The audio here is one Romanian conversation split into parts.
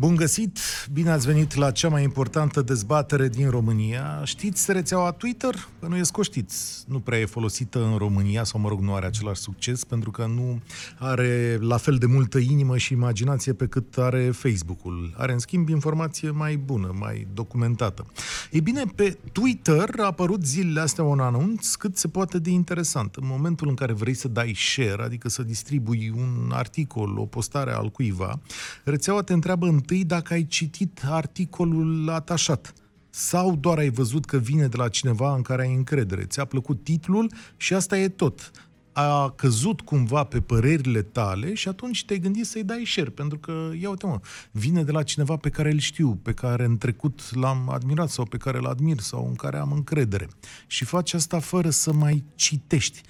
Bun găsit! Bine ați venit la cea mai importantă dezbatere din România. Știți rețeaua Twitter? Că nu e scoștiți. Nu prea e folosită în România, sau mă rog, nu are același succes, pentru că nu are la fel de multă inimă și imaginație pe cât are Facebook-ul. Are, în schimb, informație mai bună, mai documentată. Ei bine, pe Twitter a apărut zilele astea un anunț cât se poate de interesant. În momentul în care vrei să dai share, adică să distribui un articol, o postare al cuiva, rețeaua te întreabă în întâi dacă ai citit articolul atașat sau doar ai văzut că vine de la cineva în care ai încredere. Ți-a plăcut titlul și asta e tot. A căzut cumva pe părerile tale și atunci te-ai gândit să-i dai share, pentru că, ia uite mă, vine de la cineva pe care îl știu, pe care în trecut l-am admirat sau pe care îl admir sau în care am încredere. Și faci asta fără să mai citești.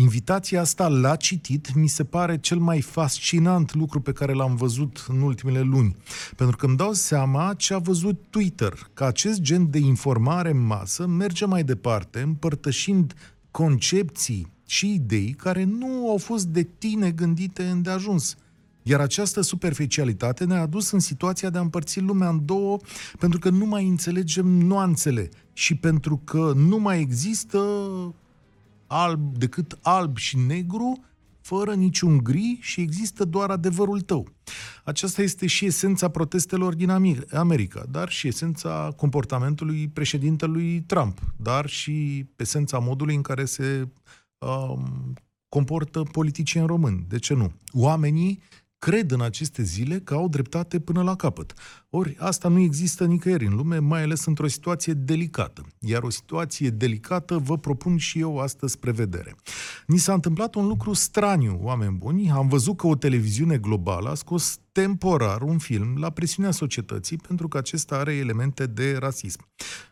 Invitația asta la citit mi se pare cel mai fascinant lucru pe care l-am văzut în ultimele luni. Pentru că îmi dau seama ce a văzut Twitter, că acest gen de informare în masă merge mai departe, împărtășind concepții și idei care nu au fost de tine gândite îndeajuns. Iar această superficialitate ne-a adus în situația de a împărți lumea în două pentru că nu mai înțelegem nuanțele și pentru că nu mai există alb decât alb și negru, fără niciun gri și există doar adevărul tău. Aceasta este și esența protestelor din America, dar și esența comportamentului președintelui Trump, dar și esența modului în care se um, comportă politicieni români. De ce nu? Oamenii cred în aceste zile că au dreptate până la capăt. Ori asta nu există nicăieri în lume, mai ales într-o situație delicată. Iar o situație delicată vă propun și eu astăzi prevedere. Ni s-a întâmplat un lucru straniu, oameni buni. Am văzut că o televiziune globală a scos temporar un film la presiunea societății pentru că acesta are elemente de rasism.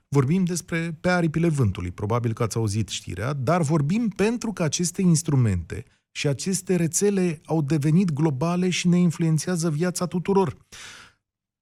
Vorbim despre pe aripile vântului, probabil că ați auzit știrea, dar vorbim pentru că aceste instrumente – și aceste rețele au devenit globale și ne influențează viața tuturor.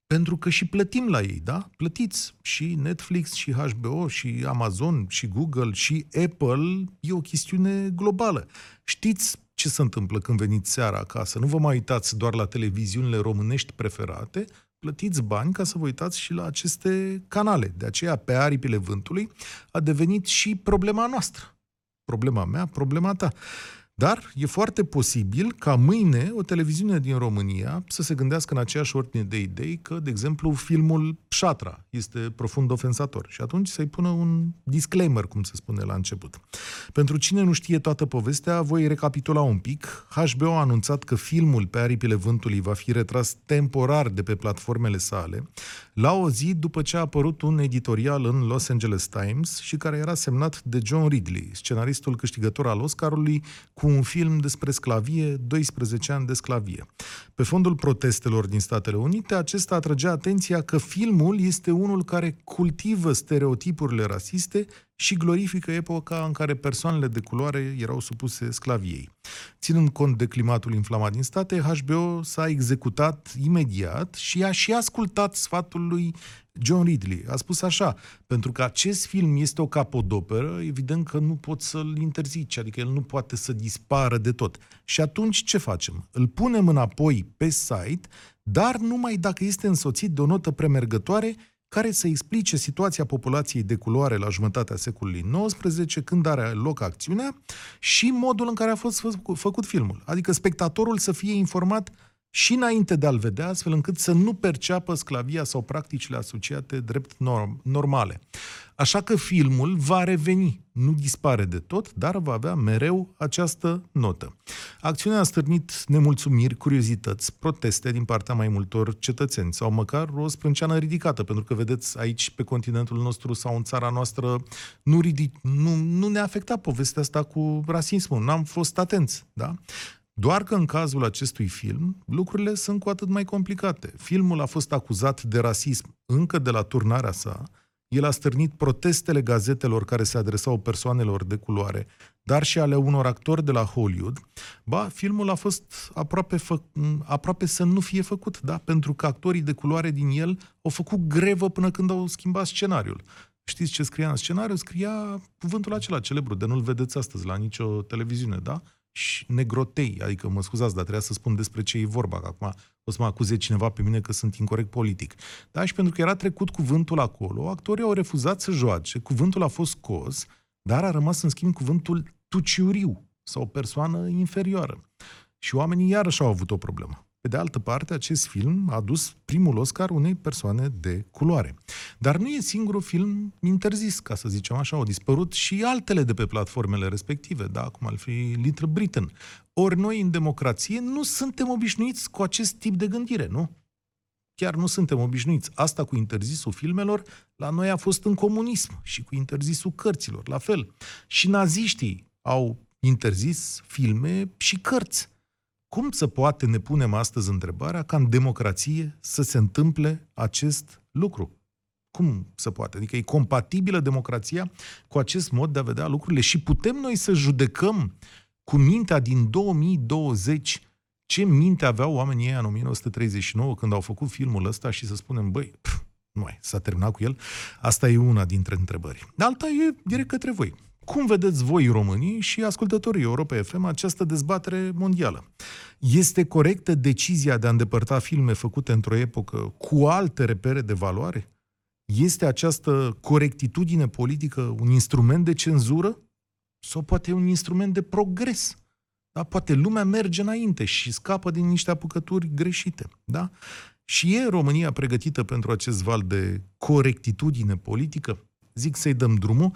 Pentru că și plătim la ei, da? Plătiți și Netflix, și HBO, și Amazon, și Google, și Apple. E o chestiune globală. Știți ce se întâmplă când veniți seara acasă? Nu vă mai uitați doar la televiziunile românești preferate, plătiți bani ca să vă uitați și la aceste canale. De aceea, pe aripile vântului a devenit și problema noastră. Problema mea, problema ta. Dar e foarte posibil ca mâine o televiziune din România să se gândească în aceeași ordine de idei că, de exemplu, filmul Șatra este profund ofensator și atunci să-i pună un disclaimer, cum se spune la început. Pentru cine nu știe toată povestea, voi recapitula un pic. HBO a anunțat că filmul Pe aripile vântului va fi retras temporar de pe platformele sale, la o zi după ce a apărut un editorial în Los Angeles Times și care era semnat de John Ridley, scenaristul câștigător al Oscarului, cu cu un film despre sclavie, 12 ani de sclavie. Pe fondul protestelor din Statele Unite, acesta atrăgea atenția că filmul este unul care cultivă stereotipurile rasiste și glorifică epoca în care persoanele de culoare erau supuse sclaviei. Ținând cont de climatul inflamat din state, HBO s-a executat imediat și a și ascultat sfatul lui John Ridley. A spus așa, pentru că acest film este o capodoperă, evident că nu pot să-l interzici, adică el nu poate să dispară de tot. Și atunci ce facem? Îl punem înapoi pe site, dar numai dacă este însoțit de o notă premergătoare care să explice situația populației de culoare la jumătatea secolului XIX, când are loc acțiunea, și modul în care a fost făcut filmul. Adică spectatorul să fie informat și înainte de a-l vedea, astfel încât să nu perceapă sclavia sau practicile asociate drept norm, normale. Așa că filmul va reveni, nu dispare de tot, dar va avea mereu această notă. Acțiunea a stârnit nemulțumiri, curiozități, proteste din partea mai multor cetățeni sau măcar o sprânceană ridicată, pentru că, vedeți, aici pe continentul nostru sau în țara noastră nu, ridic, nu, nu ne-a afectat povestea asta cu rasismul, n-am fost atenți, da? Doar că în cazul acestui film, lucrurile sunt cu atât mai complicate. Filmul a fost acuzat de rasism încă de la turnarea sa, el a stârnit protestele gazetelor care se adresau persoanelor de culoare, dar și ale unor actori de la Hollywood. Ba, filmul a fost aproape, fă, aproape să nu fie făcut, da? pentru că actorii de culoare din el au făcut grevă până când au schimbat scenariul. Știți ce scria în scenariu? Scria cuvântul acela celebru, de nu-l vedeți astăzi la nicio televiziune, da? Și negrotei, adică mă scuzați, dar trebuia să spun despre ce e vorba, că acum o să mă acuze cineva pe mine că sunt incorrect politic. Da, și pentru că era trecut cuvântul acolo, actorii au refuzat să joace, cuvântul a fost scos, dar a rămas în schimb cuvântul tuciuriu sau o persoană inferioară. Și oamenii iarăși au avut o problemă. Pe de altă parte, acest film a adus primul Oscar unei persoane de culoare. Dar nu e singurul film interzis, ca să zicem așa. Au dispărut și altele de pe platformele respective, da, cum ar fi Little Britain. Ori noi, în democrație, nu suntem obișnuiți cu acest tip de gândire, nu? Chiar nu suntem obișnuiți. Asta cu interzisul filmelor, la noi a fost în comunism și cu interzisul cărților, la fel. Și naziștii au interzis filme și cărți. Cum să poate ne punem astăzi întrebarea ca în democrație să se întâmple acest lucru? Cum se poate? Adică e compatibilă democrația cu acest mod de a vedea lucrurile și putem noi să judecăm cu mintea din 2020 ce minte aveau oamenii ăia în 1939 când au făcut filmul ăsta și să spunem, băi, pf, nu mai, s-a terminat cu el? Asta e una dintre întrebări. Alta e direct către voi. Cum vedeți voi, românii și ascultătorii Europa FM, această dezbatere mondială? Este corectă decizia de a îndepărta filme făcute într-o epocă cu alte repere de valoare? Este această corectitudine politică un instrument de cenzură? Sau poate un instrument de progres? Da? Poate lumea merge înainte și scapă din niște apucături greșite. Da? Și e România pregătită pentru acest val de corectitudine politică? zic să-i dăm drumul. 0372069599.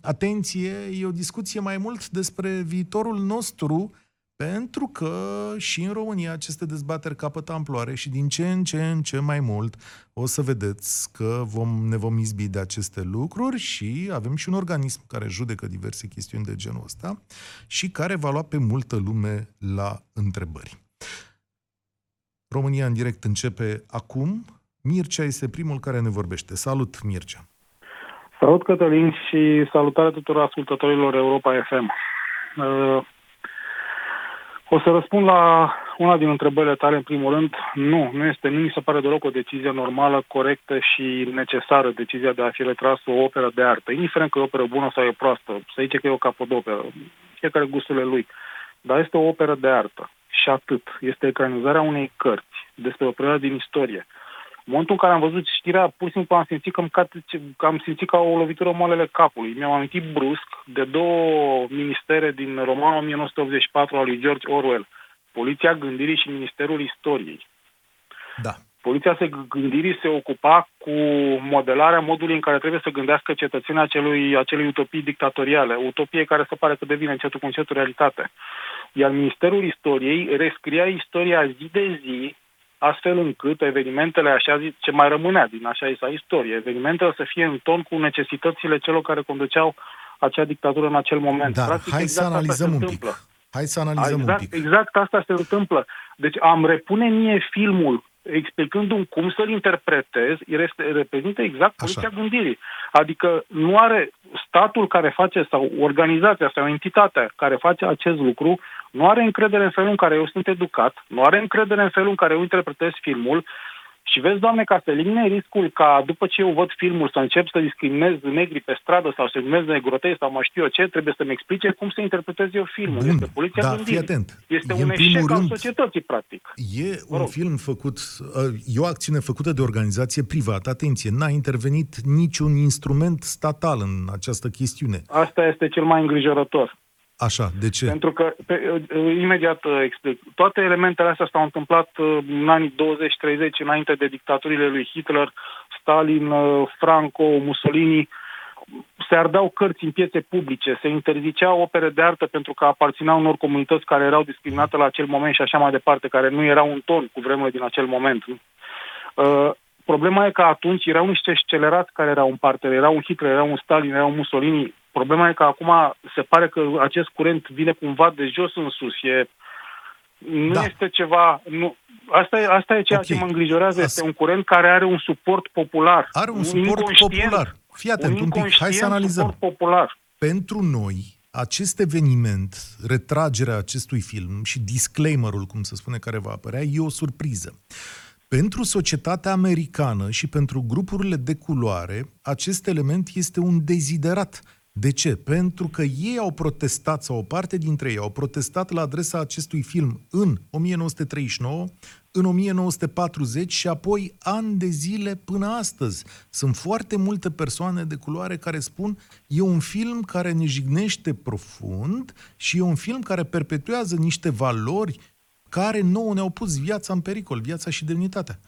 Atenție, e o discuție mai mult despre viitorul nostru, pentru că și în România aceste dezbateri capătă amploare și din ce în ce în ce mai mult o să vedeți că vom, ne vom izbi de aceste lucruri și avem și un organism care judecă diverse chestiuni de genul ăsta și care va lua pe multă lume la întrebări. România în direct începe acum. Mircea este primul care ne vorbește. Salut, Mircea! Salut, Cătălin, și salutare tuturor ascultătorilor Europa FM. Uh, o să răspund la una din întrebările tale, în primul rând. Nu, nu este, nu mi se pare deloc o decizie normală, corectă și necesară, decizia de a fi retras o operă de artă, indiferent că e o operă bună sau e proastă, să zice că e o capodoperă, fiecare gusturile lui. Dar este o operă de artă și atât. Este ecranizarea unei cărți despre o perioadă din istorie. Uh, în momentul în care am văzut știrea, pur și simplu am simțit că am, că am simțit ca o lovitură moalele capului. Mi-am amintit brusc de două ministere din romanul 1984 al lui George Orwell, Poliția Gândirii și Ministerul Istoriei. Da. Poliția se gândirii se ocupa cu modelarea modului în care trebuie să gândească cetățenii acelui, acelui utopii dictatoriale, utopie care se pare că devine încetul cu încetul realitate. Iar Ministerul Istoriei rescria istoria zi de zi astfel încât evenimentele, așa zi, ce mai rămânea din așa isa istorie, evenimentele să fie în ton cu necesitățile celor care conduceau acea dictatură în acel moment. Dar Practic, hai exact să analizăm un pic. Hai să analizăm exact, un pic. Exact asta se întâmplă. Deci am repune mie filmul explicându-mi cum să-l interpretez, este, reprezintă exact poliția Așa. gândirii. Adică nu are statul care face, sau organizația sau entitatea care face acest lucru, nu are încredere în felul în care eu sunt educat, nu are încredere în felul în care eu interpretez filmul și vezi, Doamne, ca să elimine riscul ca după ce eu văd filmul să încep să discriminez negri pe stradă sau să discriminez negrotei sau mai știu eu ce, trebuie să-mi explice cum să interpretez eu filmul. Bun, este poliția da, fii atent. Este e un eșec al societății, practic. E un film făcut, e o acțiune făcută de organizație privată. Atenție, n-a intervenit niciun instrument statal în această chestiune. Asta este cel mai îngrijorător. Așa, de ce? Pentru că, pe, imediat uh, explic, toate elementele astea s-au întâmplat uh, în anii 20-30, înainte de dictaturile lui Hitler, Stalin, uh, Franco, Mussolini, se ardeau cărți în piețe publice, se interziceau opere de artă pentru că aparțineau unor comunități care erau discriminate la acel moment și așa mai departe, care nu erau un ton cu vremurile din acel moment. Uh, problema e că atunci erau niște scelerați care erau în parte, erau un Hitler, erau un Stalin, erau un Mussolini, Problema e că acum se pare că acest curent vine cumva de jos în sus. E, nu da. este ceva... Nu, asta, e, asta e ceea okay. ce mă îngrijorează. Asta... Este un curent care are un suport popular. Are un, un suport popular. Fii atent un, un pic, hai să analizăm. Popular. Pentru noi, acest eveniment, retragerea acestui film și disclaimerul, cum se spune, care va apărea, e o surpriză. Pentru societatea americană și pentru grupurile de culoare, acest element este un deziderat De ce? Pentru că ei au protestat, sau o parte dintre ei au protestat la adresa acestui film în 1939, în 1940 și apoi ani de zile până astăzi. Sunt foarte multe persoane de culoare care spun e un film care ne jignește profund și e un film care perpetuează niște valori care nouă ne-au pus viața în pericol, viața și demnitatea.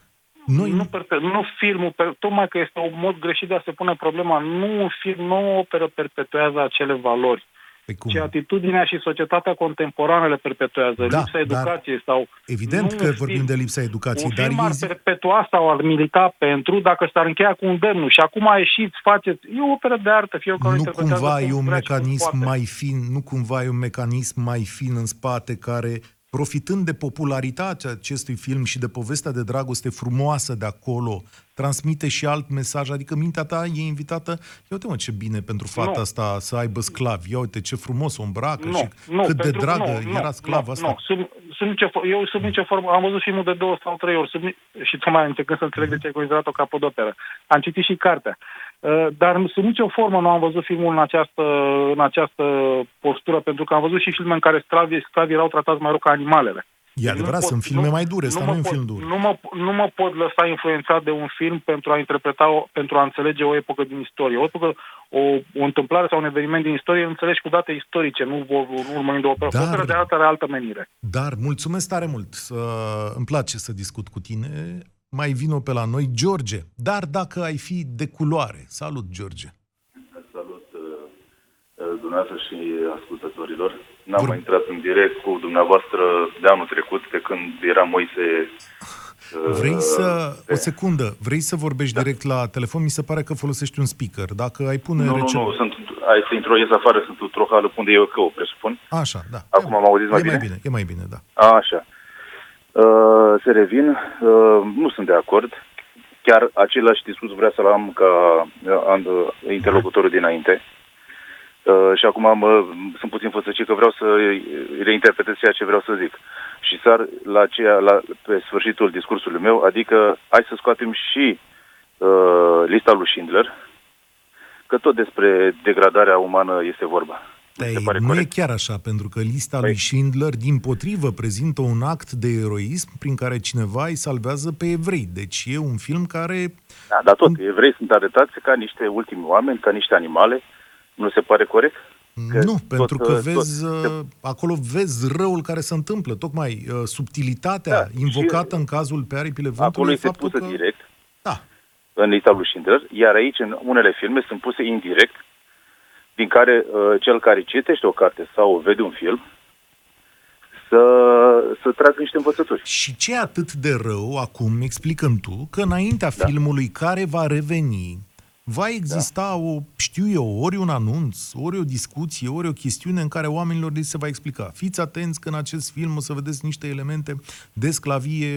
Noi... Nu, perpe- nu filmul, per- tocmai că este un mod greșit de a se pune problema, nu un film, nu operă perpetuează acele valori. Pe cum? ci atitudinea și societatea contemporană le perpetuează, da, lipsa educației sau... Evident că vorbim film, de lipsa educației, un dar... film ar perpetua sau ar milita pentru dacă s-ar încheia cu un demnul și acum ieșiți, faceți... E o operă de artă, fiecare Nu cumva e un mecanism mai fin, nu cumva e un mecanism mai fin în spate care profitând de popularitatea acestui film și de povestea de dragoste frumoasă de acolo, transmite și alt mesaj, adică mintea ta e invitată, ia uite mă ce bine pentru fata nu. asta să aibă sclavi, ia uite ce frumos o îmbracă nu, și nu, cât de dragă nu, era sclav nu, asta. Nu, sub, sub nicio, eu sub nicio formă, am văzut filmul de două sau trei ori sub, și tocmai încercând să înțeleg de ce ai considerat-o capodoperă. Am citit și cartea. Uh, dar sub nicio formă nu am văzut filmul în această, în această postură, pentru că am văzut și filme în care sclavii, sclavii erau tratați mai rău ca animalele. E adevărat, sunt filme nu, mai dure, ăsta nu, nu e un film dur. Nu mă, nu mă pot lăsa influențat de un film pentru a interpreta, o, pentru a înțelege o epocă din istorie. O epocă, o, o întâmplare sau un eveniment din istorie înțelegi cu date istorice, nu urmărind de o operă. Dar, de altă are altă menire. Dar mulțumesc tare mult. Uh, îmi place să discut cu tine mai vino pe la noi, George. Dar dacă ai fi de culoare. Salut, George. Salut uh, uh, dumneavoastră și ascultătorilor. N-am Vor... mai intrat în direct cu dumneavoastră de anul trecut, pe când era Moise uh, Vrei să... O secundă. Vrei să vorbești da. direct la telefon? Mi se pare că folosești un speaker. Dacă ai pune... Nu, recep... nu, nu. Sunt, ai să introiez afară, sunt într-o hală unde eu că o presupun. Așa, da. Acum am auzit mai e bine? mai bine? E mai bine, da. A, așa. Uh, se revin, uh, nu sunt de acord. Chiar același discurs vrea să-l am ca uh, uh, interlocutorul dinainte. Uh, și acum mă, sunt puțin făsăcit că vreau să reinterpretez ceea ce vreau să zic. Și sar la, ceea, la pe sfârșitul discursului meu, adică hai să scoatem și uh, lista lui Schindler, că tot despre degradarea umană este vorba. Dar nu corect. e chiar așa, pentru că lista păi... lui Schindler, din potrivă, prezintă un act de eroism prin care cineva îi salvează pe evrei. Deci e un film care... Da, dar tot, evrei sunt arătați ca niște ultimi oameni, ca niște animale. Nu se pare corect? Că nu, tot, pentru că vezi, tot, uh, acolo vezi răul care se întâmplă, tocmai uh, subtilitatea da, invocată în cazul pe aripile vântului. Acolo este pusă că... direct da. în lista lui Schindler, iar aici, în unele filme, sunt puse indirect din care uh, cel care citește o carte sau vede un film să, să tragă niște învățături. Și ce atât de rău, acum, explicăm tu, că înaintea da. filmului care va reveni, va exista da. o, știu eu, ori un anunț, ori o discuție, ori o chestiune în care oamenilor li se va explica. Fiți atenți că în acest film o să vedeți niște elemente de sclavie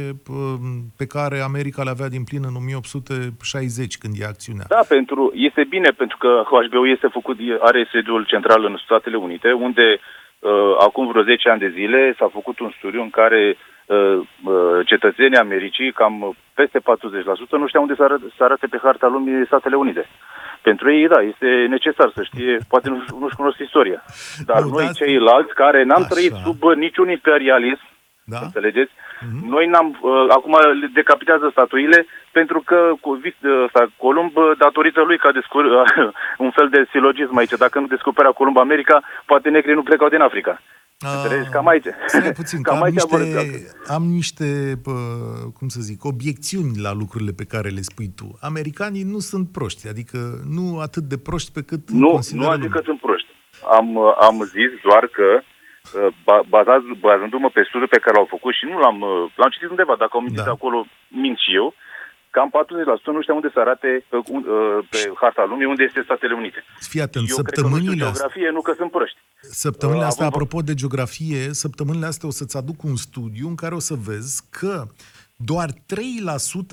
pe care America le avea din plin în 1860 când e acțiunea. Da, pentru, este bine pentru că HBO este făcut, are sediul central în Statele Unite, unde uh, acum vreo 10 ani de zile s-a făcut un studiu în care Uh, uh, cetățenii Americii, cam peste 40%, nu știau unde să arate pe harta lumii Statele Unite. Pentru ei, da, este necesar să știe, poate nu, nu-și cunosc istoria. Dar nu, noi dați... ceilalți, care n-am Așa. trăit sub niciun imperialism, da? înțelegeți, mm-hmm. noi n-am, uh, acum decapitează statuile pentru că cu, uh, Columb, datorită lui că a descur, uh, un fel de silogism aici, dacă nu descoperea Columb America, poate negrii nu plecau din Africa. Înțelegi? Cam aici. Stai puțin, Cam am, aici niște, am niște, pă, cum să zic, obiecțiuni la lucrurile pe care le spui tu. Americanii nu sunt proști, adică nu atât de proști pe cât Nu, nu adică că sunt proști. Am, am zis doar că bazat, bazându-mă pe studiul pe care l-au făcut și nu l-am, l-am citit undeva, dacă au mintit da. acolo, mint și eu, cam 40% nu știu unde să arate pe, uh, pe harta lumii, unde este Statele Unite. Fii atent, Eu săptămânile cred că nu geografie, nu că sunt proști. Săptămânile uh, astea, avut... apropo de geografie, săptămânile astea o să-ți aduc un studiu în care o să vezi că doar 3%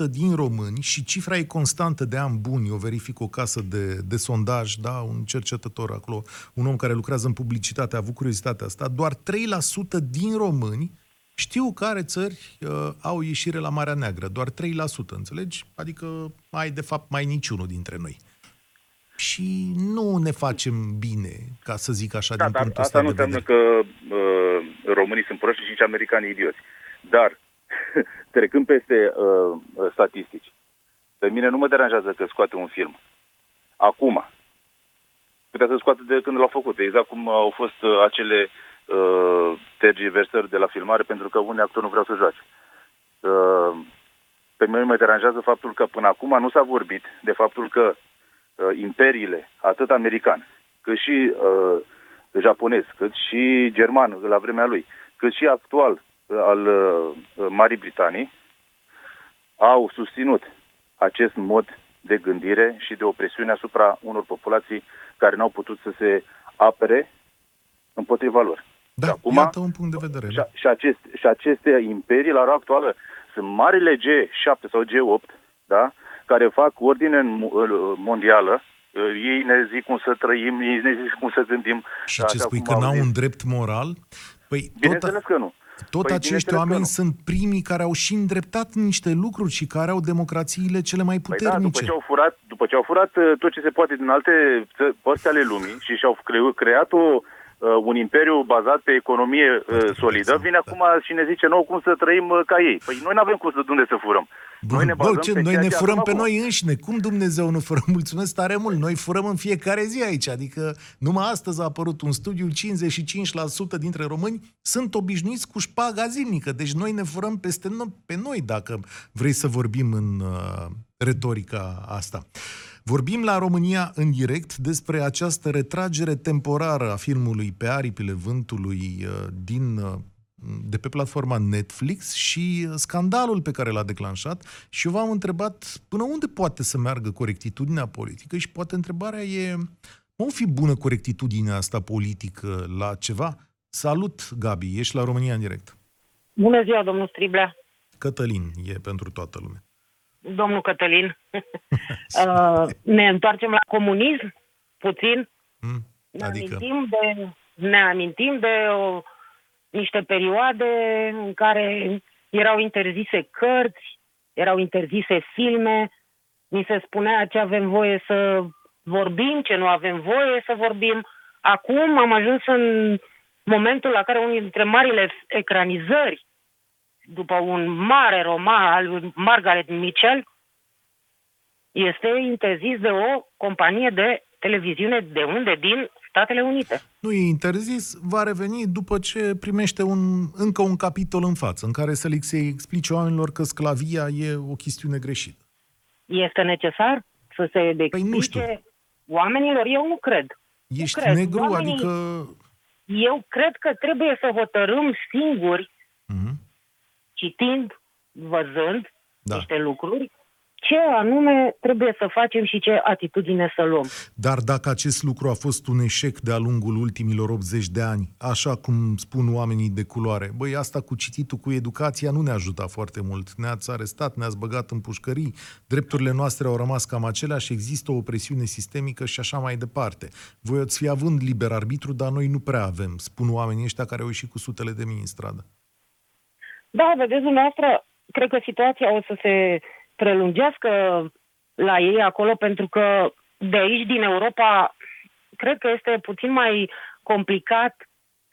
din români, și cifra e constantă de ani buni, o verific o casă de, de sondaj, da, un cercetător acolo, un om care lucrează în publicitate, a avut curiozitatea asta, doar 3% din români știu care țări uh, au ieșire la Marea Neagră, doar 3%, înțelegi? Adică ai, de fapt, mai niciunul dintre noi. și nu ne facem bine, ca să zic așa, Da, din dar punctul asta ăsta nu de înseamnă vedere. că uh, românii sunt proști și nici americanii idioți. Dar, trecând peste uh, uh, statistici, pe mine nu mă deranjează că scoate un film. Acum. Putea să scoate de când l-au făcut. Exact cum au fost uh, acele uh, tergiversări de la filmare pentru că unii actori nu vreau să joace. Uh, pe mine mă deranjează faptul că până acum nu s-a vorbit de faptul că uh, imperiile, atât american, cât și uh, japonez, cât și german la vremea lui, cât și actual uh, al uh, Marii Britanii, au susținut acest mod de gândire și de opresiune asupra unor populații care n-au putut să se apere împotriva lor. Da, Și acum, iată un punct de vedere. și, Da. a- și, aceste, și aceste imperii, la ora actuală, sunt marile G7 sau G8, da? care fac ordine în mo- în- mondială. Ei ne zic cum să trăim, ei ne zic cum să gândim. Și Da, ce așa spui, cum că au n-au zis. un drept moral? Păi tot, Bineînțeles că nu. tot Păi, acești bineînțeles că oameni nu. sunt primii care au și îndreptat niște lucruri și care au democrațiile cele mai Păi da, după puternice. ce au furat, după ce au furat uh, tot ce se poate din alte ță- părți ale lumii și și-au cre- creat o, uh, un imperiu bazat pe economie uh, solidă, interesant, vine da. acum și ne zice nouă cum să trăim uh, ca ei. Păi noi nu avem cum să de unde să furăm. Bun, noi ne bă, bazăm ce, pe noi ceea ne ce furăm avem pe acum. noi înșine. Cum Dumnezeu nu furăm? Mulțumesc tare mult. Noi furăm în fiecare zi aici. Adică numai astăzi a apărut un studiu, 55% dintre români sunt obișnuiți cu șpaga zilnică. Deci noi ne furăm peste no- pe noi, dacă vrei să vorbim în uh, retorica asta. Vorbim la România în direct despre această retragere temporară a filmului Pe aripile vântului uh, din uh, de pe platforma Netflix și uh, scandalul pe care l-a declanșat și eu v-am întrebat până unde poate să meargă corectitudinea politică și poate întrebarea e, nu fi bună corectitudinea asta politică la ceva? Salut, Gabi, ești la România în direct. Bună ziua, domnul Striblea. Cătălin e pentru toată lumea. Domnul Cătălin. Uh, ne întoarcem la comunism, puțin. Hmm? Ne Adică, amintim de, ne amintim de o, niște perioade în care erau interzise cărți, erau interzise filme, ni se spunea ce avem voie să vorbim, ce nu avem voie să vorbim. Acum am ajuns în momentul la care unul dintre marile ecranizări după un mare roman al lui Margaret Mitchell, este interzis de o companie de televiziune de unde? Din Statele Unite. nu e interzis, va reveni după ce primește un, încă un capitol în față, în care să li se explice oamenilor că sclavia e o chestiune greșită. Este necesar să se explice Păi nu știu. oamenilor? Eu nu cred. Ești cred. negru, Oamenii- adică... Eu cred că trebuie să hotărâm singuri, Mhm. Citind, văzând Da. niște lucruri, ce anume trebuie să facem și ce atitudine să luăm. Dar dacă acest lucru a fost un eșec de-a lungul ultimilor 80 de ani, așa cum spun oamenii de culoare, băi, asta cu cititul, cu educația nu ne ajuta foarte mult. Ne-ați arestat, ne-ați băgat în pușcării, drepturile noastre au rămas cam aceleași, există o presiune sistemică și așa mai departe. Voi ați fi având liber arbitru, dar noi nu prea avem, spun oamenii ăștia care au ieșit cu sutele de mii în stradă. Da, vedeți dumneavoastră, cred că situația o să se prelungească la ei acolo, pentru că de aici, din Europa, cred că este puțin mai complicat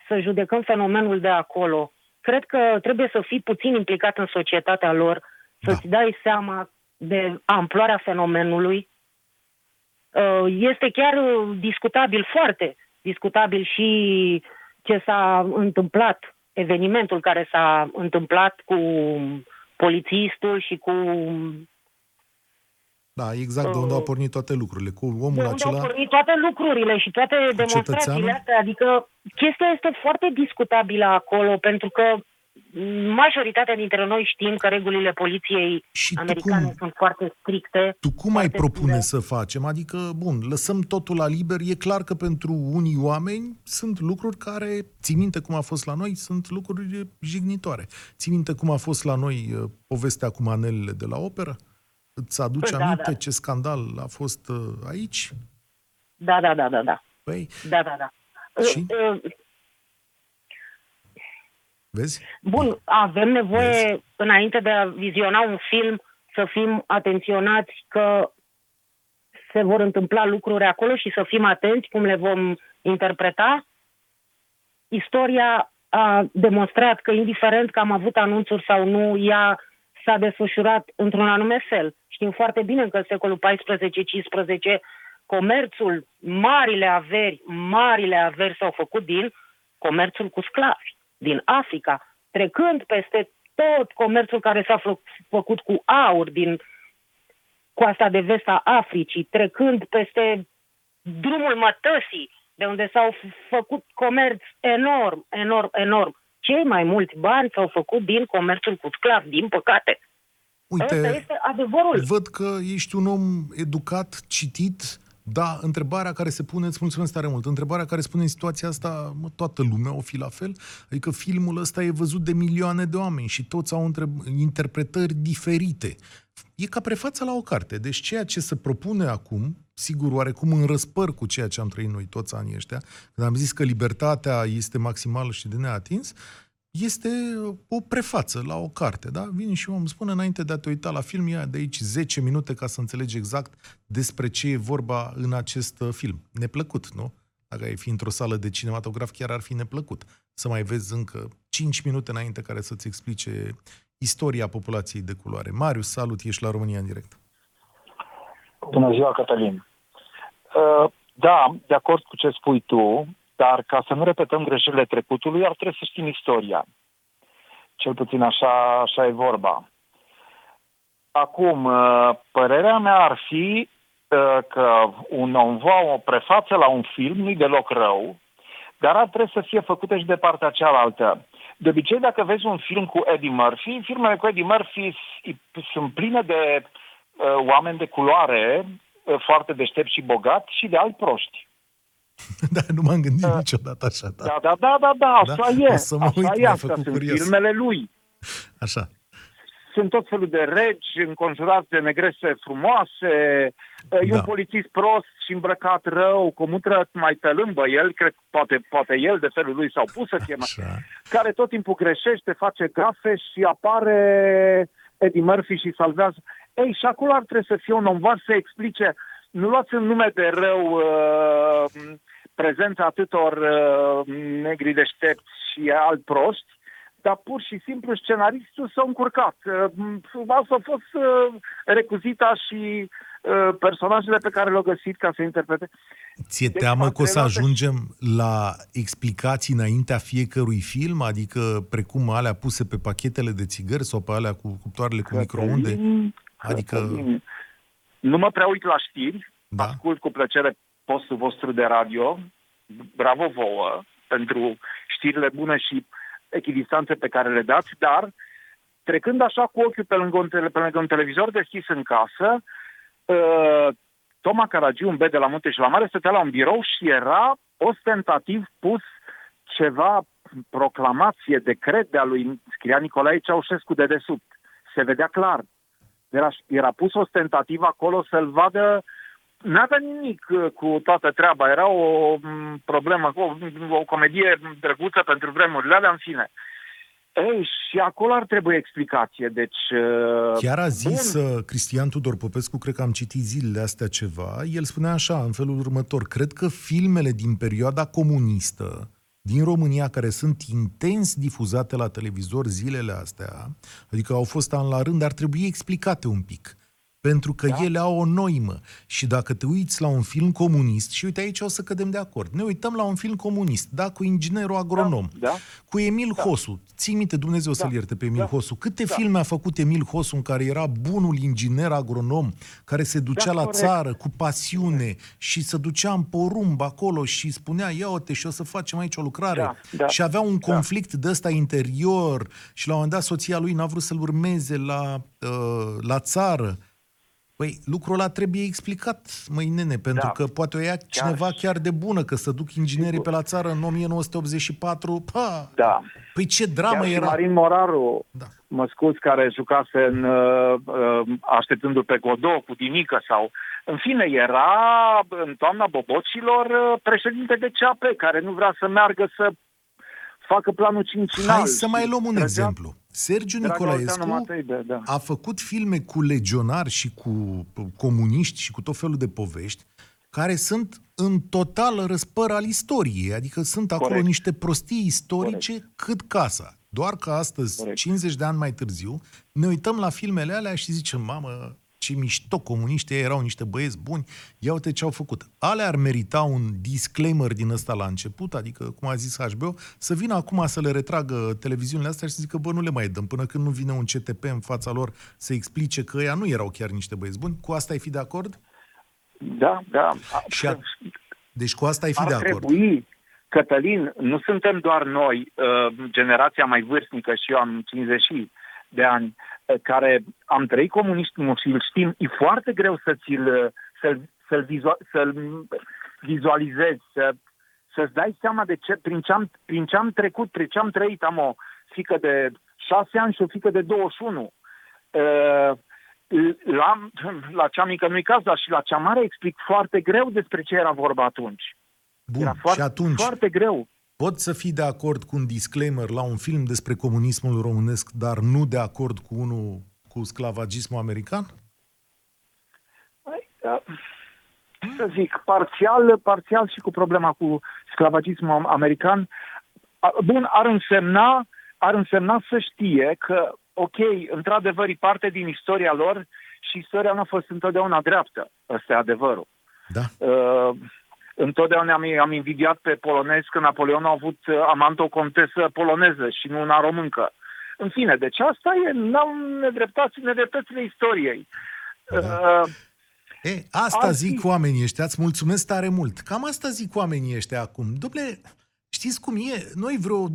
să judecăm fenomenul de acolo. Cred că trebuie să fii puțin implicat în societatea lor, să-ți dai seama de amploarea fenomenului. Uh, Este chiar uh, discutabil, foarte discutabil și ce s-a întâmplat, evenimentul care s-a întâmplat cu polițistul și cu Da, exact de unde au pornit toate lucrurile, cu omul de unde acela... au pornit toate lucrurile și toate demonstrațiile cetățeanul? astea. Adică chestia este foarte discutabilă acolo, pentru că majoritatea dintre noi știm că regulile poliției Și tu americane cum- sunt foarte stricte. Tu cum ai foarte propune dure. să facem? Adică, bun, lăsăm totul la liber. E clar că pentru unii oameni sunt lucruri care, ții minte cum a fost la noi, sunt lucruri jignitoare. Ții minte cum a fost la noi uh, povestea cu manelele de la operă? Îți aduci Păi da, aminte da. ce scandal a fost uh, aici? Da, da, da, da, da. Păi, Da, da, da. Și? Uh, uh, vezi? Bun, avem nevoie, Vezi? înainte de a viziona un film, să fim atenționați că se vor întâmpla lucruri acolo și să fim atenți cum le vom interpreta. Istoria a demonstrat că, indiferent că am avut anunțuri sau nu, ea s-a desfășurat într-un anume fel. Știm foarte bine că în secolul 14-15 comerțul, marile averi, marile averi s-au făcut din comerțul cu sclavi, din Africa, trecând peste tot comerțul care s-a făcut cu aur din coasta de vest a Africii, trecând peste drumul mătăsii, de unde s-au făcut comerț enorm, enorm, enorm. Cei mai mulți bani s-au făcut din comerțul cu sclavi, din păcate. Uite, Asta este adevărul. Văd că ești un om educat, citit, da, întrebarea care se pune, îți mulțumesc tare mult, întrebarea care se pune în situația asta, mă, toată lumea o fi la fel, adică filmul ăsta e văzut de milioane de oameni și toți au întreb, interpretări diferite. E ca prefața la o carte. Deci ceea ce se propune acum, sigur, oarecum în răspăr cu ceea ce am trăit noi toți anii ăștia, când am zis că libertatea este maximală și de neatins, este o prefață la o carte, da? Vine și om spune înainte de a te uita la film, ia de aici 10 minute ca să înțelegi exact despre ce e vorba în acest uh, film. Neplăcut, nu? Dacă ai fi într-o sală de cinematograf, chiar ar fi neplăcut să mai vezi încă 5 minute înainte care să-ți explice istoria populației de culoare. Marius, salut, ești la România în direct. Bună ziua, Cătălin. Uh, da, de acord cu ce spui tu, dar ca să nu repetăm greșelile trecutului, ar trebui să știm istoria. Cel puțin așa, așa e vorba. Acum, uh, părerea mea ar fi uh, că un va o prefață la un film nu-i deloc rău, dar ar trebui să fie făcută și de partea cealaltă. De obicei, dacă vezi un film cu Eddie Murphy, filmele cu Eddie Murphy sunt pline de uh, oameni de culoare, uh, foarte deștepți și bogați și de alți proști. da, nu m-am gândit uh, niciodată așa. Da, da, da, da, da, da așa da? e. să mă așa uit, e, asta sunt curios. filmele lui. Așa. Sunt tot felul de regi înconjurați de negrese frumoase, da. e un da. polițist prost și îmbrăcat rău, cu mutră mai pe lâmbă el, cred poate, poate el de felul lui s-au pus să chemă, care tot timpul greșește, face gafe și apare Eddie Murphy și salvează. Ei, și acolo ar trebui să fie un om să explice nu luați în nume de rău uh, prezența atâtor uh, negri deștepți și alt proști, dar pur și simplu scenaristul s-a încurcat. Uh, asta a fost uh, recuzita și uh, personajele pe care le-au găsit ca să interprete. Ți-e deci, teamă că o să ajungem la explicații înaintea fiecărui film? Adică precum alea puse pe pachetele de țigări sau pe alea cu cuptoarele cu microunde? Adică... Cătălin, nu mă prea uit la știri, da. ascult cu plăcere postul vostru de radio. Bravo vouă pentru știrile bune și echidistanțe pe care le dați, dar trecând așa cu ochiul pe lângă un, tele, pe lângă un televizor deschis în casă, uh, Toma Caragiu, un B de la Munte și la Mare, stătea la un birou și era ostentativ pus ceva proclamație, decret de-a lui, scria Nicolae Ceaușescu de desubt. Se vedea clar. Era, era pus ostentativ acolo să-l vadă N-avea nimic uh, cu toată treaba. Era o mm, problemă, o, o comedie drăguță pentru vremurile alea, în fine. Ei, și acolo ar trebui explicație, deci... Uh, Chiar a zis bun. Uh, Cristian Tudor Popescu, cred că am citit zilele astea ceva, el spunea așa, în felul următor, cred că filmele din perioada comunistă din România care sunt intens difuzate la televizor zilele astea, adică au fost an la rând, ar trebui explicate un pic. Pentru că da? ele au o noimă. Și dacă te uiți la un film comunist, și uite aici o să cădem de acord, ne uităm la un film comunist, da, cu inginerul agronom, da, da, cu Emil da. Hosu. Ții minte, Dumnezeu da, să-l ierte pe Emil da, Hosu. Câte da. filme a făcut Emil Hosu în care era bunul inginer agronom, care se ducea da, la corect. țară cu pasiune și se ducea în porumb acolo și spunea, ia uite și o să facem aici o lucrare. Da, da, și avea un da. conflict da. de ăsta interior și la un moment dat soția lui n-a vrut să-l urmeze la, uh, la țară. Păi lucrul ăla trebuie explicat, măi nene, pentru da. că poate o ia cineva chiar, chiar de bună, că să duc inginerii pe la țară în 1984, pa! Da. Păi ce dramă chiar era! Marin Moraru, da. mă scuz, care jucase în uh, uh, Așteptându-l pe Godot cu Dinică sau... În fine, era în toamna Bobocilor uh, președinte de CAP, care nu vrea să meargă să facă planul cincinal. Hai să mai luăm un exemplu. Sergiu Nicolaescu da. a făcut filme cu legionari și cu comuniști și cu tot felul de povești care sunt în total răspăr al istoriei, adică sunt acolo Corect. niște prostii istorice Corect. cât casa. Doar că astăzi, Corect. 50 de ani mai târziu, ne uităm la filmele alea și zicem, mamă, ce mișto comuniști, erau niște băieți buni, ia uite ce au făcut. Alea ar merita un disclaimer din ăsta la început, adică, cum a zis HBO, să vină acum să le retragă televiziunile astea și să zică, bă, nu le mai dăm, până când nu vine un CTP în fața lor să explice că ăia nu erau chiar niște băieți buni. Cu asta ai fi de acord? Da, da. Și a... Deci cu asta ai fi ar de acord. Trebui, Cătălin, nu suntem doar noi, uh, generația mai vârstnică și eu am 50 de ani, uh, care am trăit comunismul și îl știm, e foarte greu să ți-l, să-l, să-l, vizual, să-l vizualizezi, să, să-ți dai seama de ce, prin ce, am, prin ce am trecut, prin ce am trăit. Am o fică de 6 ani și o fică de 21. Uh, la, la cea mică nu-i caz, dar și la cea mare explic foarte greu despre ce era vorba atunci. Bun, era foarte, și atunci foarte greu. Pot să fii de acord cu un disclaimer la un film despre comunismul românesc, dar nu de acord cu unul cu sclavagismul american? Păi, da, să zic, parțial, parțial și cu problema cu sclavagismul american. Bun, ar însemna, ar însemna să știe că ok, într-adevăr, e parte din istoria lor și istoria nu a fost întotdeauna dreaptă. Ăsta e adevărul. Da. Uh, întotdeauna am, am invidiat pe polonezi că Napoleon a avut uh, amant o contesă poloneză și nu una româncă. În fine, deci asta e, n-au nedreptăți, nedreptățile istoriei. Da. Uh, E, asta zic oamenii ăștia, îți mulțumesc tare mult. Cam asta zic oamenii ăștia acum. Dom'le, Știți cum e? Noi vreo 200-300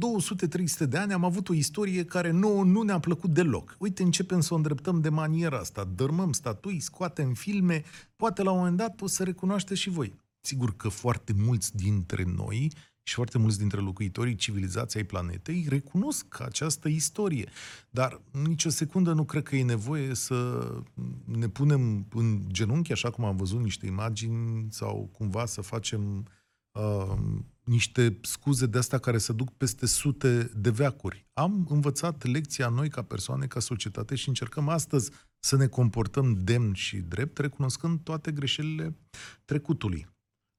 de ani am avut o istorie care nu, nu ne-a plăcut deloc. Uite, începem să o îndreptăm de maniera asta. Dărmăm statui, scoatem filme, poate la un moment dat o să recunoașteți și voi. Sigur că foarte mulți dintre noi și foarte mulți dintre locuitorii civilizației planetei recunosc această istorie. Dar nicio secundă nu cred că e nevoie să ne punem în genunchi, așa cum am văzut niște imagini, sau cumva să facem uh, niște scuze de astea care se duc peste sute de veacuri. Am învățat lecția noi ca persoane, ca societate și încercăm astăzi să ne comportăm demn și drept, recunoscând toate greșelile trecutului.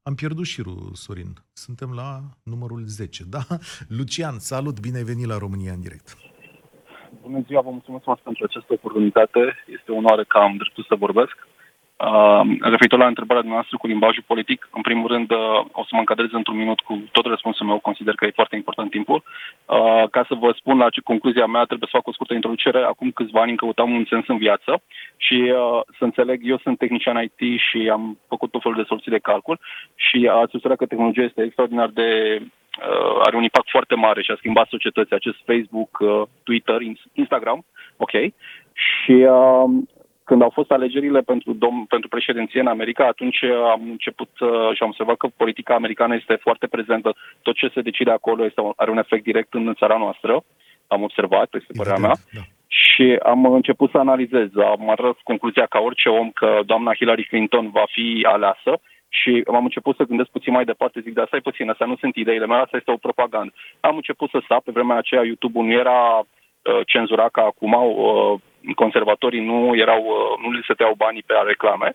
Am pierdut șirul, Sorin. Suntem la numărul 10. Da? Lucian, salut, bine ai venit la România în direct. Bună ziua, vă mulțumesc pentru această oportunitate. Este o onoare că am dreptul să vorbesc. Uh, referitor la întrebarea dumneavoastră cu limbajul politic, în primul rând uh, o să mă încadrez într-un minut cu tot răspunsul meu, consider că e foarte important timpul. Uh, ca să vă spun la ce concluzia mea, trebuie să fac o scurtă introducere. Acum câțiva ani căutam un sens în viață și uh, să înțeleg, eu sunt tehnician IT și am făcut tot felul de soluții de calcul și ați observat că tehnologia este extraordinar de uh, are un impact foarte mare și a schimbat societății, acest Facebook, uh, Twitter, Instagram, ok. Și uh, când au fost alegerile pentru, dom- pentru președinție în America, atunci am început uh, și am observat că politica americană este foarte prezentă. Tot ce se decide acolo este, are un efect direct în țara noastră. Am observat, este părerea mea. Da. Și am început să analizez. Am ajuns concluzia ca orice om că doamna Hillary Clinton va fi aleasă și am început să gândesc puțin mai departe, zic, dar stai puțin, astea nu sunt ideile mele, asta este o propagandă. Am început să sap, pe vremea aceea YouTube-ul nu era uh, cenzurat ca acum, uh, conservatorii nu erau, uh, nu li se teau banii pe reclame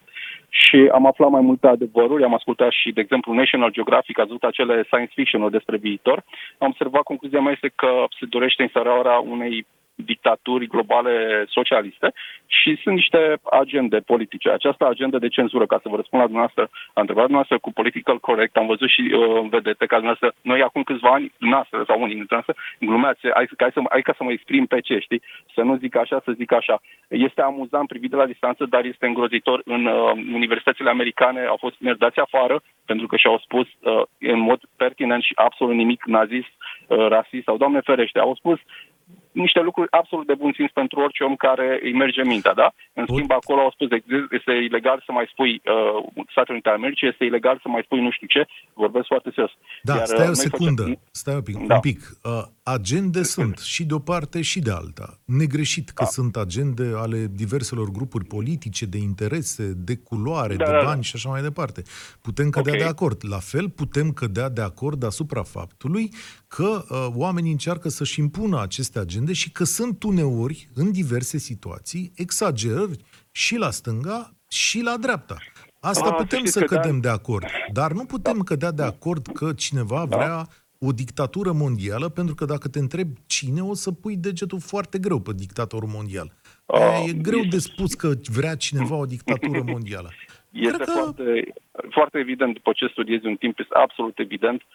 și am aflat mai multe adevăruri, am ascultat și, de exemplu, National Geographic, a văzut acele science fiction despre viitor. Am observat, concluzia mea este că se dorește instalarea unei dictaturi globale socialiste și sunt niște agende politice. Această agendă de cenzură, ca să vă răspund la dumneavoastră, la întrebarea dumneavoastră cu political correct, am văzut și uh, vedete ca dumneavoastră, noi acum câțiva ani, dumneavoastră sau unii dintre noastre, glumeați, hai, hai, să, hai ca să mă exprim pe ce, știi? Să nu zic așa, să zic așa. Este amuzant privit de la distanță, dar este îngrozitor. În uh, universitățile americane au fost merdați afară pentru că și-au spus uh, în mod pertinent și absolut nimic nazist, uh, rasist sau, doamne ferește, au spus niște lucruri absolut de bun simț pentru orice om care îi merge mintea, da? În schimb, acolo au spus, este ilegal să mai spui uh, Statele Unite ale Americii, este ilegal să mai spui nu știu ce, vorbesc foarte serios. Da, Iar, stai o secundă, facem... stai un pic. Da. Un pic. Uh, agende sunt și de o parte și de alta. Negreșit că da. sunt agende ale diverselor grupuri politice, de interese, de culoare, da, de da, da. bani da. și așa mai departe. Putem cădea okay. de acord. La fel putem cădea de acord asupra faptului că uh, oamenii încearcă să-și impună aceste agende și că sunt uneori, în diverse situații, exagerări și la stânga și la dreapta. Asta A, putem să, să cădem da. de acord, dar nu putem da. cădea de acord că cineva da. vrea o dictatură mondială, pentru că dacă te întrebi cine, o să pui degetul foarte greu pe dictatorul mondial. A, e greu de spus că vrea cineva o dictatură mondială. Este că... foarte, foarte evident, după ce studiezi un timp, este absolut evident uh,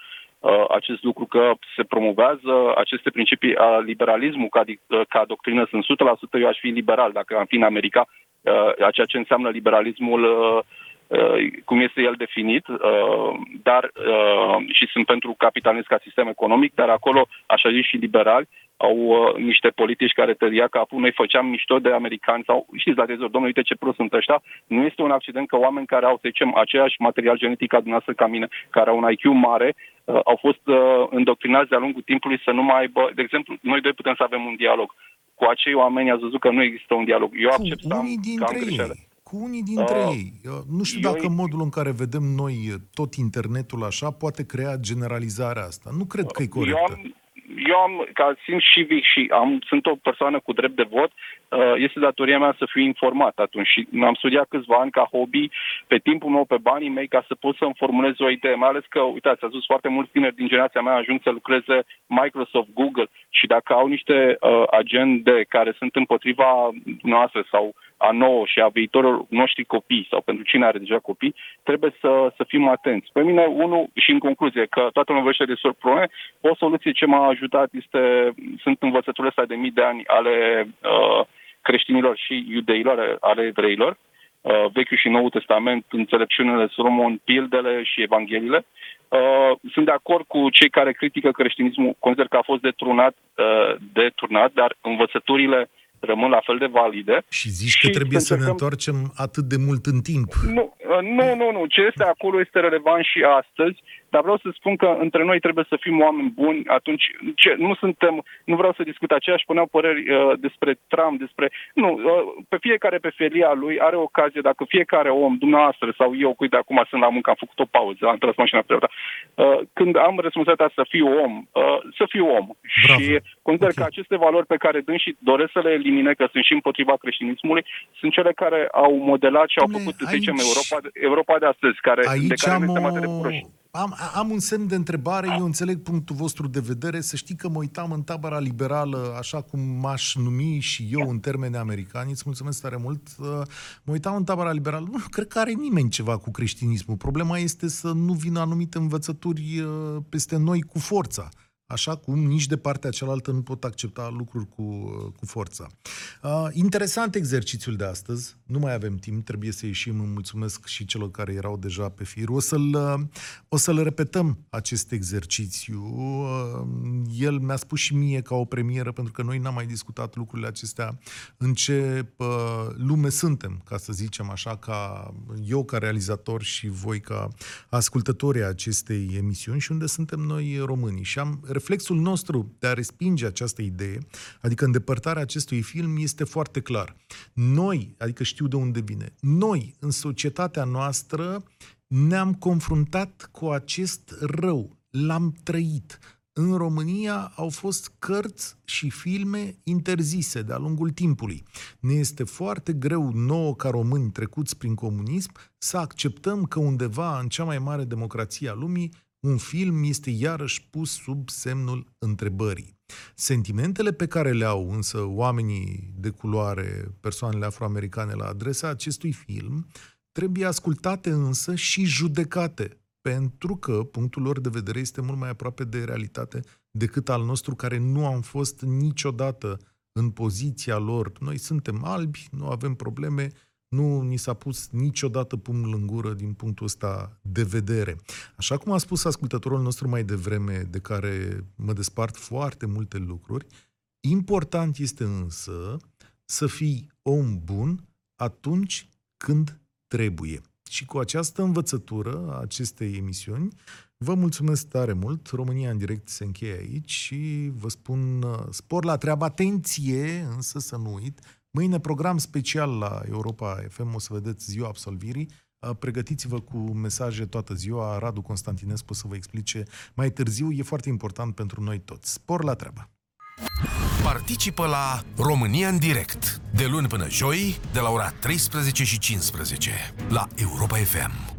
acest lucru că se promovează aceste principii a liberalismul ca, uh, ca doctrină. Sunt 100% eu aș fi liberal dacă am fi în America, uh, ceea ce înseamnă liberalismul uh, Uh, cum este el definit, uh, dar uh, și sunt pentru capitalism ca sistem economic, dar acolo, așa zis și liberali, au niște politici care tăria capul. Noi făceam mișto de americani sau, știți, la dezor, domnule, uite ce prost sunt ăștia. Nu este un accident că oameni care au, să zicem, aceeași material genetic ca dumneavoastră ca mine, care au un IQ mare, au fost îndoctrinați de-a lungul timpului să nu mai aibă, de exemplu, noi doi putem să avem un dialog. Cu acei oameni ați văzut că nu există un dialog. Eu accept să am, că am greșeală cu unii dintre uh, ei. Nu știu dacă eu... modul în care vedem noi tot internetul așa poate crea generalizarea asta. Nu cred că e corectă. Eu am, eu am, ca simt civic și am, sunt o persoană cu drept de vot, uh, este datoria mea să fiu informat atunci și am studiat câțiva ani ca hobby pe timpul meu, pe banii mei, ca să pot să-mi formulez o idee, mai ales că, uitați, ați văzut foarte mulți tineri din generația mea ajung să lucreze Microsoft, Google și dacă au niște uh, agende care sunt împotriva noastră sau uh, a nouă și a viitorilor noștri copii sau pentru cine are deja copii, trebuie să, să fim atenți. Pe mine, unul, și în concluzie, că toată lumea vorbește de sorprone, o soluție ce m-a ajutat este, sunt învățăturile astea de mii de ani ale uh, creștinilor și iudeilor, ale evreilor, uh, Vechiul și Noul Testament, înțelepciunile Solomon, pildele și evangheliile. Uh, sunt de acord cu cei care critică creștinismul, consider că a fost deturnat, uh, deturnat dar învățăturile rămân la fel de valide. Și zici și că trebuie să, să ne întoarcem atât de mult în timp. Nu, nu, nu, nu. Ce este acolo este relevant și astăzi dar vreau să spun că între noi trebuie să fim oameni buni atunci. Ce, nu suntem, nu vreau să discut aceeași, puneau păreri uh, despre Trump, despre... Nu, uh, pe fiecare pe felia lui are ocazie, dacă fiecare om, dumneavoastră sau eu, cu de acum sunt la muncă, am făcut o pauză, am tras mașina pe uh, când am responsabilitatea să fiu om, uh, să fiu om. Bravo. Și consider okay. că aceste valori pe care dânsi doresc să le elimine, că sunt și împotriva creștinismului, sunt cele care au modelat și au făcut, să zicem, Europa, Europa de astăzi, care, aici de care am este o... de am, am un semn de întrebare, eu înțeleg punctul vostru de vedere, să știi că mă uitam în tabăra liberală, așa cum m-aș numi și eu în termeni americani, îți mulțumesc tare mult, uh, mă uitam în tabăra liberală, nu cred că are nimeni ceva cu creștinismul, problema este să nu vină anumite învățături uh, peste noi cu forța. Așa cum nici de partea cealaltă nu pot accepta lucruri cu, cu forța. Uh, interesant exercițiul de astăzi. Nu mai avem timp, trebuie să ieșim. Îmi mulțumesc și celor care erau deja pe fir. O să-l, o să-l repetăm, acest exercițiu. Uh, el mi-a spus și mie ca o premieră, pentru că noi n-am mai discutat lucrurile acestea în ce uh, lume suntem, ca să zicem așa, ca eu ca realizator și voi ca ascultători acestei emisiuni și unde suntem noi românii. Și am reflexul nostru de a respinge această idee, adică îndepărtarea acestui film, este foarte clar. Noi, adică știu de unde vine, noi, în societatea noastră, ne-am confruntat cu acest rău, l-am trăit. În România au fost cărți și filme interzise de-a lungul timpului. Ne este foarte greu nouă ca români trecuți prin comunism să acceptăm că undeva în cea mai mare democrație a lumii un film este iarăși pus sub semnul întrebării. Sentimentele pe care le au însă oamenii de culoare, persoanele afroamericane la adresa acestui film, trebuie ascultate însă și judecate, pentru că punctul lor de vedere este mult mai aproape de realitate decât al nostru, care nu am fost niciodată în poziția lor. Noi suntem albi, nu avem probleme, nu ni s-a pus niciodată pumnul în gură din punctul ăsta de vedere. Așa cum a spus ascultătorul nostru mai devreme, de care mă despart foarte multe lucruri, Important este însă să fii om bun atunci când trebuie. Și cu această învățătură a acestei emisiuni, vă mulțumesc tare mult. România în direct se încheie aici și vă spun uh, spor la treabă. Atenție, însă să nu uit, mâine program special la Europa FM, o să vedeți ziua absolvirii. Uh, pregătiți-vă cu mesaje toată ziua. Radu Constantinescu să vă explice mai târziu. E foarte important pentru noi toți. Spor la treabă! Participă la România în direct, de luni până joi, de la ora 13 și 15, la Europa FM.